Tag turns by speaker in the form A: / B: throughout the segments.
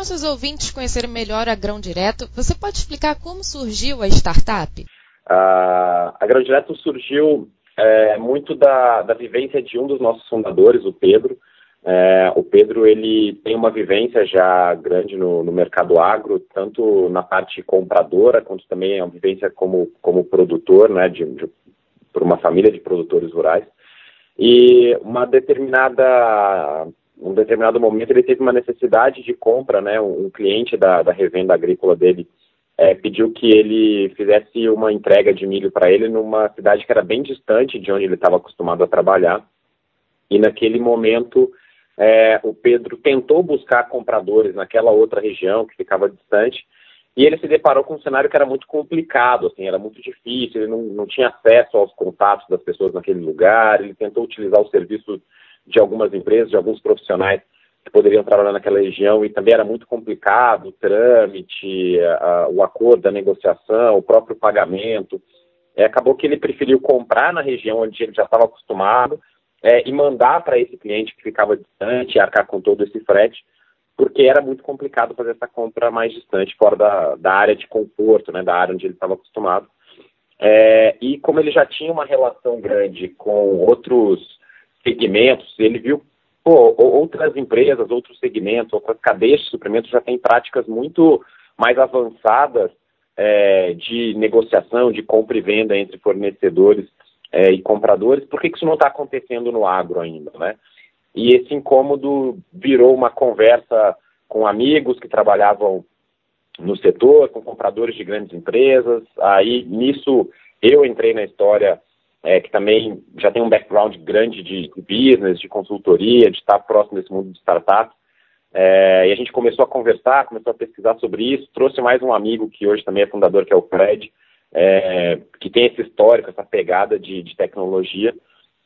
A: nossos ouvintes conhecerem melhor a Grão Direto, você pode explicar como surgiu a startup?
B: Uh, a Grão Direto surgiu é, muito da, da vivência de um dos nossos fundadores, o Pedro. É, o Pedro ele tem uma vivência já grande no, no, mercado agro, tanto na parte compradora, quanto também é uma vivência como, como produtor, né, de, de, por uma família de produtores rurais. E uma determinada, um determinado momento ele teve uma necessidade de compra, né, um, cliente da, da revenda agrícola dele é, pediu que ele fizesse uma entrega de milho para ele numa cidade que era bem distante de onde ele estava acostumado a trabalhar. E naquele momento, é, o Pedro tentou buscar compradores naquela outra região que ficava distante. E ele se deparou com um cenário que era muito complicado, assim, era muito difícil, ele não, não tinha acesso aos contatos das pessoas naquele lugar, ele tentou utilizar o serviço de algumas empresas, de alguns profissionais que poderiam trabalhar naquela região e também era muito complicado o trâmite, a, o acordo, a negociação, o próprio pagamento. É, acabou que ele preferiu comprar na região onde ele já estava acostumado é, e mandar para esse cliente que ficava distante, arcar com todo esse frete, porque era muito complicado fazer essa compra mais distante, fora da, da área de conforto, né, da área onde ele estava acostumado. É, e como ele já tinha uma relação grande com outros segmentos, ele viu pô, outras empresas, outros segmentos, outras cadeias de suprimentos já têm práticas muito mais avançadas é, de negociação, de compra e venda entre fornecedores é, e compradores. Por que, que isso não está acontecendo no agro ainda, né? E esse incômodo virou uma conversa com amigos que trabalhavam no setor, com compradores de grandes empresas. Aí, nisso, eu entrei na história é, que também já tem um background grande de business, de consultoria, de estar próximo desse mundo de startups. É, e a gente começou a conversar, começou a pesquisar sobre isso, trouxe mais um amigo que hoje também é fundador, que é o Fred, é, que tem esse histórico, essa pegada de, de tecnologia.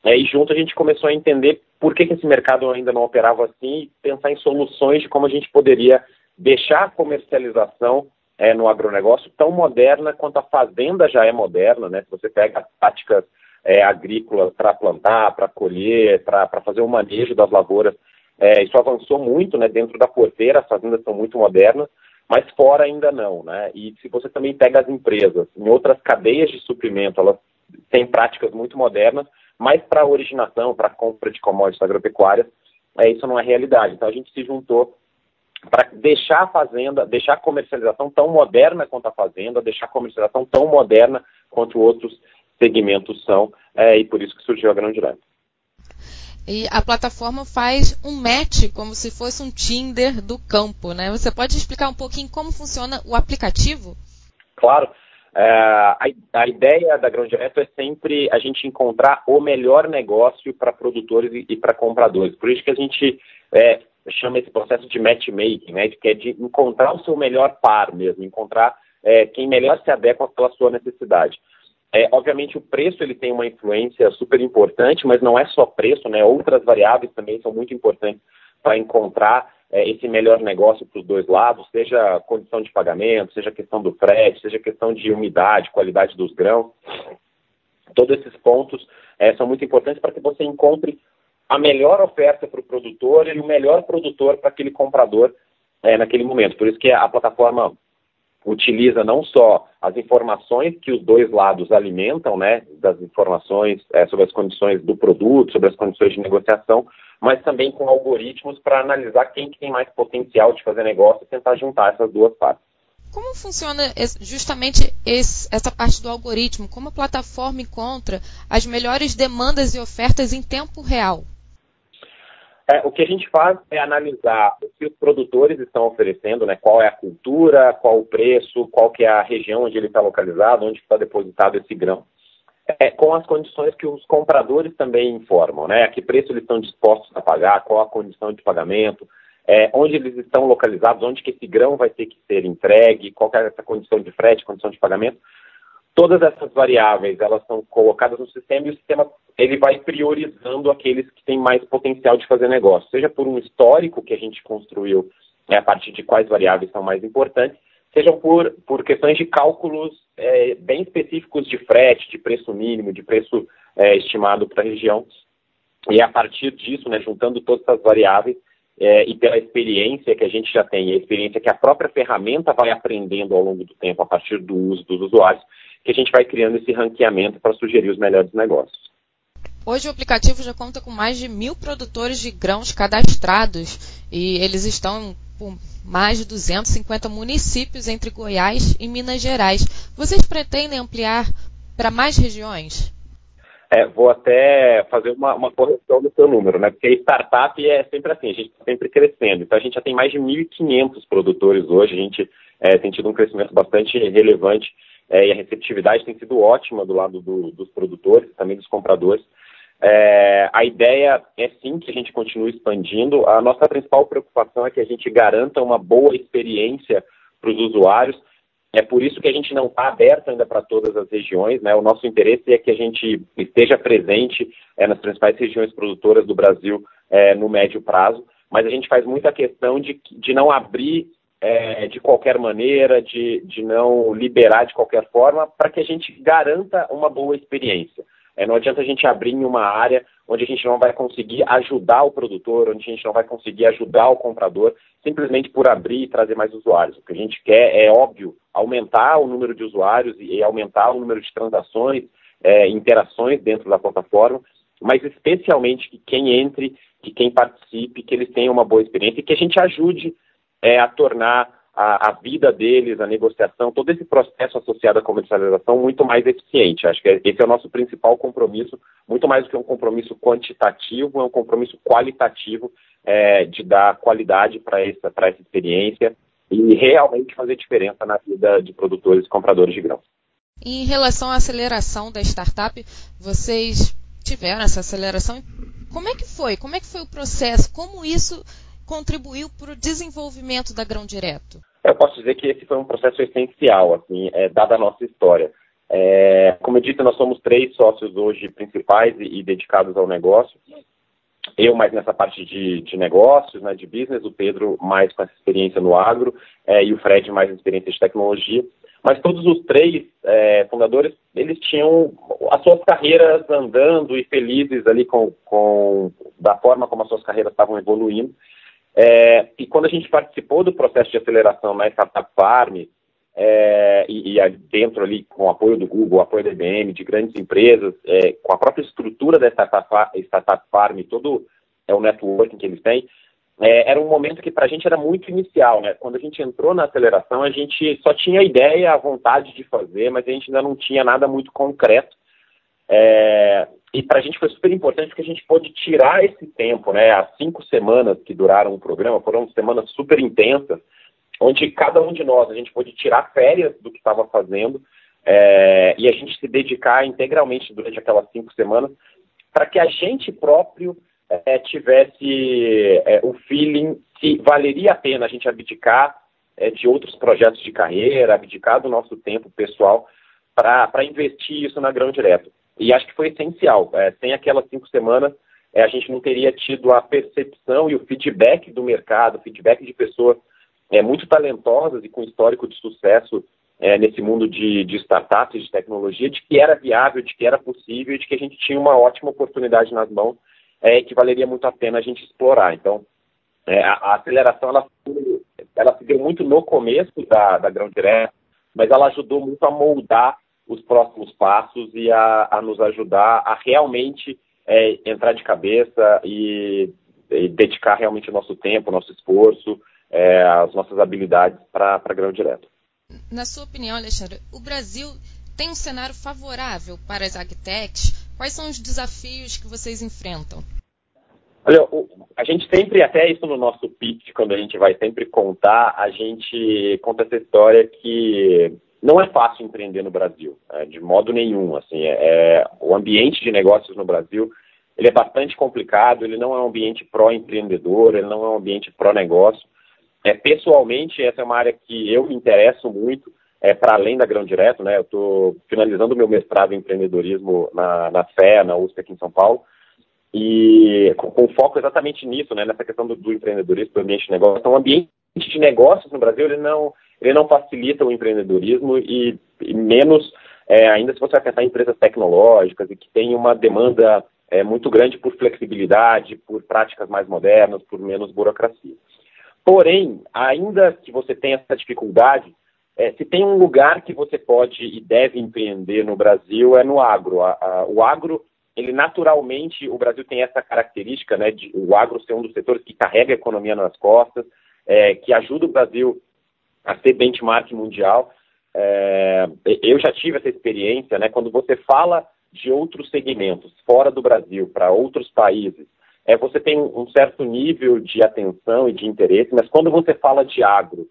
B: É, e junto a gente começou a entender por que, que esse mercado ainda não operava assim e pensar em soluções de como a gente poderia deixar a comercialização é, no agronegócio tão moderna quanto a fazenda já é moderna, né? Se você pega as táticas é, agrícolas para plantar, para colher, para fazer o manejo das lavouras. É, isso avançou muito né, dentro da porteira, as fazendas são muito modernas, mas fora ainda não. Né? E se você também pega as empresas, em outras cadeias de suprimento, elas têm práticas muito modernas, mas para originação, para compra de commodities agropecuárias, é, isso não é realidade. Então a gente se juntou para deixar a fazenda, deixar a comercialização tão moderna quanto a fazenda, deixar a comercialização tão moderna quanto outros segmentos são, é, e por isso que surgiu a Grande Direto.
A: E a plataforma faz um match como se fosse um Tinder do campo, né? Você pode explicar um pouquinho como funciona o aplicativo?
B: Claro. É, a, a, ideia da Grão Direto é sempre a gente encontrar o melhor negócio para produtores e, e para compradores. Por isso que a gente é, chama esse processo de matchmaking, né? Que é de encontrar o seu melhor par mesmo, encontrar é, quem melhor se adequa pela sua necessidade. É, obviamente o preço ele tem uma influência super importante, mas não é só preço, né? Outras variáveis também são muito importantes para encontrar é, esse melhor negócio para os dois lados, seja condição de pagamento, seja questão do frete, seja questão de umidade, qualidade dos grãos. Todos esses pontos é, são muito importantes para que você encontre a melhor oferta para o produtor e o melhor produtor para aquele comprador é, naquele momento. Por isso que a plataforma utiliza não só as informações que os dois lados alimentam, né, das informações é, sobre as condições do produto, sobre as condições de negociação, mas também com algoritmos para analisar quem que tem mais potencial de fazer negócio e tentar juntar essas duas partes.
A: Como funciona justamente esse, essa parte do algoritmo? Como a plataforma encontra as melhores demandas e ofertas em tempo real?
B: É, o que a gente faz é analisar o que os produtores estão oferecendo, né, qual é a cultura, qual o preço, qual que é a região onde ele está localizado, onde está depositado esse grão, é, com as condições que os compradores também informam, né, a que preço eles estão dispostos a pagar, qual a condição de pagamento, é, onde eles estão localizados, onde que esse grão vai ter que ser entregue, qual é essa condição de frete, condição de pagamento. Todas essas variáveis elas são colocadas no sistema e o sistema ele vai priorizando aqueles que têm mais potencial de fazer negócio, seja por um histórico que a gente construiu né, a partir de quais variáveis são mais importantes, seja por, por questões de cálculos é, bem específicos de frete, de preço mínimo, de preço é, estimado para a região. E a partir disso, né, juntando todas essas variáveis, é, e pela experiência que a gente já tem, a experiência que a própria ferramenta vai aprendendo ao longo do tempo a partir do uso dos usuários, que a gente vai criando esse ranqueamento para sugerir os melhores negócios.
A: Hoje o aplicativo já conta com mais de mil produtores de grãos cadastrados e eles estão por mais de 250 municípios entre Goiás e Minas Gerais. Vocês pretendem ampliar para mais regiões?
B: É, vou até fazer uma, uma, correção do seu número, né? Porque startup é sempre assim, a gente está sempre crescendo. Então a gente já tem mais de 1.500 produtores hoje, a gente é, tem tido um crescimento bastante relevante é, e a receptividade tem sido ótima do lado do, dos produtores, também dos compradores. É, a ideia é sim que a gente continue expandindo. A nossa principal preocupação é que a gente garanta uma boa experiência para os usuários é por isso que a gente não está aberto ainda para todas as regiões. Né? O nosso interesse é que a gente esteja presente é, nas principais regiões produtoras do Brasil é, no médio prazo, mas a gente faz muita questão de, de não abrir é, de qualquer maneira, de, de não liberar de qualquer forma, para que a gente garanta uma boa experiência. É, não adianta a gente abrir em uma área onde a gente não vai conseguir ajudar o produtor, onde a gente não vai conseguir ajudar o comprador, simplesmente por abrir e trazer mais usuários. O que a gente quer é, óbvio, aumentar o número de usuários e aumentar o número de transações, é, interações dentro da plataforma, mas especialmente que quem entre, que quem participe, que eles tenham uma boa experiência e que a gente ajude é, a tornar a, a, vida deles, a negociação, todo esse processo associado à comercialização muito mais eficiente. Acho que esse é o nosso principal compromisso, muito mais do que um compromisso quantitativo, é um compromisso qualitativo é, de dar qualidade para essa, essa experiência e realmente fazer diferença na vida de produtores e compradores de grãos.
A: Em relação à aceleração da startup, vocês tiveram essa aceleração. Como é que foi? Como é que foi o processo? Como isso contribuiu para o desenvolvimento da Grão Direto?
B: Eu posso dizer que esse foi um processo essencial, assim, é, dada a nossa história. É, como eu disse, nós somos três sócios hoje principais e, e, dedicados ao negócio. Eu mais nessa parte de, de, negócios, né, de business, o Pedro mais com essa experiência no agro é, e o Fred mais experiência de tecnologia. Mas todos os três é, fundadores, eles tinham as suas carreiras andando e felizes ali com, com da forma como as suas carreiras estavam evoluindo. É, e quando a gente participou do processo de aceleração na Startup Farm, é, e, e, dentro ali com o apoio do Google, apoio da IBM, de grandes empresas, é, com a própria estrutura da Startup, Startup Farm, todo é, o networking que eles têm, é, era um momento que para a gente era muito inicial, né? Quando a gente entrou na aceleração, a gente só tinha a ideia, a vontade de fazer, mas a gente ainda não tinha nada muito concreto. É, e para a gente foi super importante porque a gente pôde tirar esse tempo, né? As cinco semanas que duraram o programa foram semanas super intensas, onde cada um de nós a gente pôde tirar férias do que estava fazendo é, e a gente se dedicar integralmente durante aquelas cinco semanas para que a gente próprio é, tivesse é, o feeling se valeria a pena a gente abdicar é, de outros projetos de carreira, abdicar do nosso tempo pessoal para investir isso na grão direto. E acho que foi essencial. É, sem aquelas cinco semanas, é, a gente não teria tido a percepção e o feedback do mercado, feedback de pessoas é, muito talentosas e com histórico de sucesso é, nesse mundo de, de startups, de tecnologia, de que era viável, de que era possível, de que a gente tinha uma ótima oportunidade nas mãos é, que valeria muito a pena a gente explorar. Então, é, a, a, aceleração ela, ela se deu muito no começo da, da Grão Direta, mas ela ajudou muito a moldar os próximos passos e a, a nos ajudar a realmente é, entrar de cabeça e, e, dedicar realmente o nosso tempo, o nosso esforço, é, as nossas habilidades para grão direto.
A: Na sua opinião, Alexandre, o Brasil tem um cenário favorável para as agtechs? Quais são os desafios que vocês enfrentam?
B: Olha, a gente sempre, até isso no nosso pitch, quando a gente vai sempre contar, a gente conta essa história que não é fácil empreender no Brasil, é, de modo nenhum. Assim, é, é, o ambiente de negócios no Brasil ele é bastante complicado, ele não é um ambiente pró-empreendedor, ele não é um ambiente pró-negócio. É, pessoalmente, essa é uma área que eu me interesso muito, é, para além da Grão Direto, né? Eu estou finalizando o meu mestrado em empreendedorismo na, na na USP aqui em São Paulo, e com, com foco exatamente nisso, né? Nessa questão do, do empreendedorismo, do ambiente de negócio. Então, o ambiente de negócios no Brasil, ele não, ele não facilita o empreendedorismo e, e menos é, ainda se você vai pensar em empresas tecnológicas e que tem uma demanda é muito grande por flexibilidade, por práticas mais modernas, por menos burocracia. Porém, ainda que você tenha essa dificuldade, é, se tem um lugar que você pode e deve empreender no Brasil é no agro. A, a, o agro, ele naturalmente, o Brasil tem essa característica, né, de o agro ser um dos setores que carrega a economia nas costas, é, que ajuda o Brasil a ser benchmark mundial. É, eu já tive essa experiência, né, quando você fala de outros segmentos fora do Brasil para outros países, é, você tem um certo nível de atenção e de interesse, mas quando você fala de agro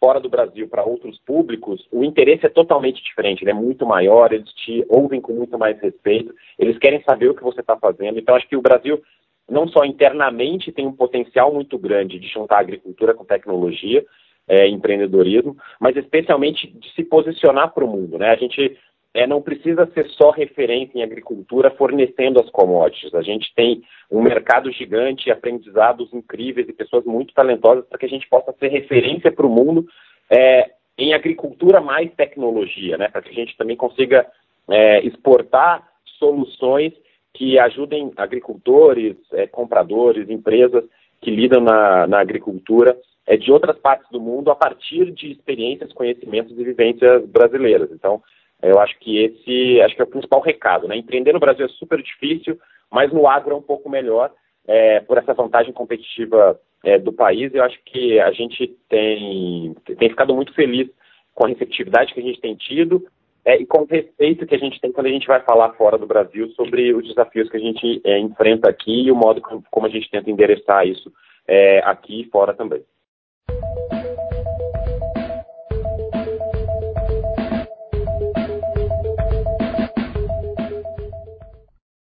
B: fora do Brasil para outros públicos, o interesse é totalmente diferente, ele é muito maior, eles te ouvem com muito mais respeito, eles querem saber o que você está fazendo. Então, acho que o Brasil, não só internamente, tem um potencial muito grande de juntar agricultura com tecnologia, é, empreendedorismo, mas especialmente de se posicionar para o mundo. Né? A gente é, não precisa ser só referência em agricultura fornecendo as commodities. A gente tem um mercado gigante, aprendizados incríveis e pessoas muito talentosas para que a gente possa ser referência para o mundo é, em agricultura mais tecnologia, né? para que a gente também consiga é, exportar soluções que ajudem agricultores, é, compradores, empresas que lidam na, na agricultura é, de outras partes do mundo a partir de experiências, conhecimentos e vivências brasileiras. Então, eu acho que esse acho que é o principal recado. Né? Empreender no Brasil é super difícil, mas no agro é um pouco melhor é, por essa vantagem competitiva é, do país. Eu acho que a gente tem, tem ficado muito feliz com a receptividade que a gente tem tido é, e com o respeito que a gente tem quando a gente vai falar fora do Brasil sobre os desafios que a gente é, enfrenta aqui e o modo como, a gente tenta endereçar isso é, aqui e fora também.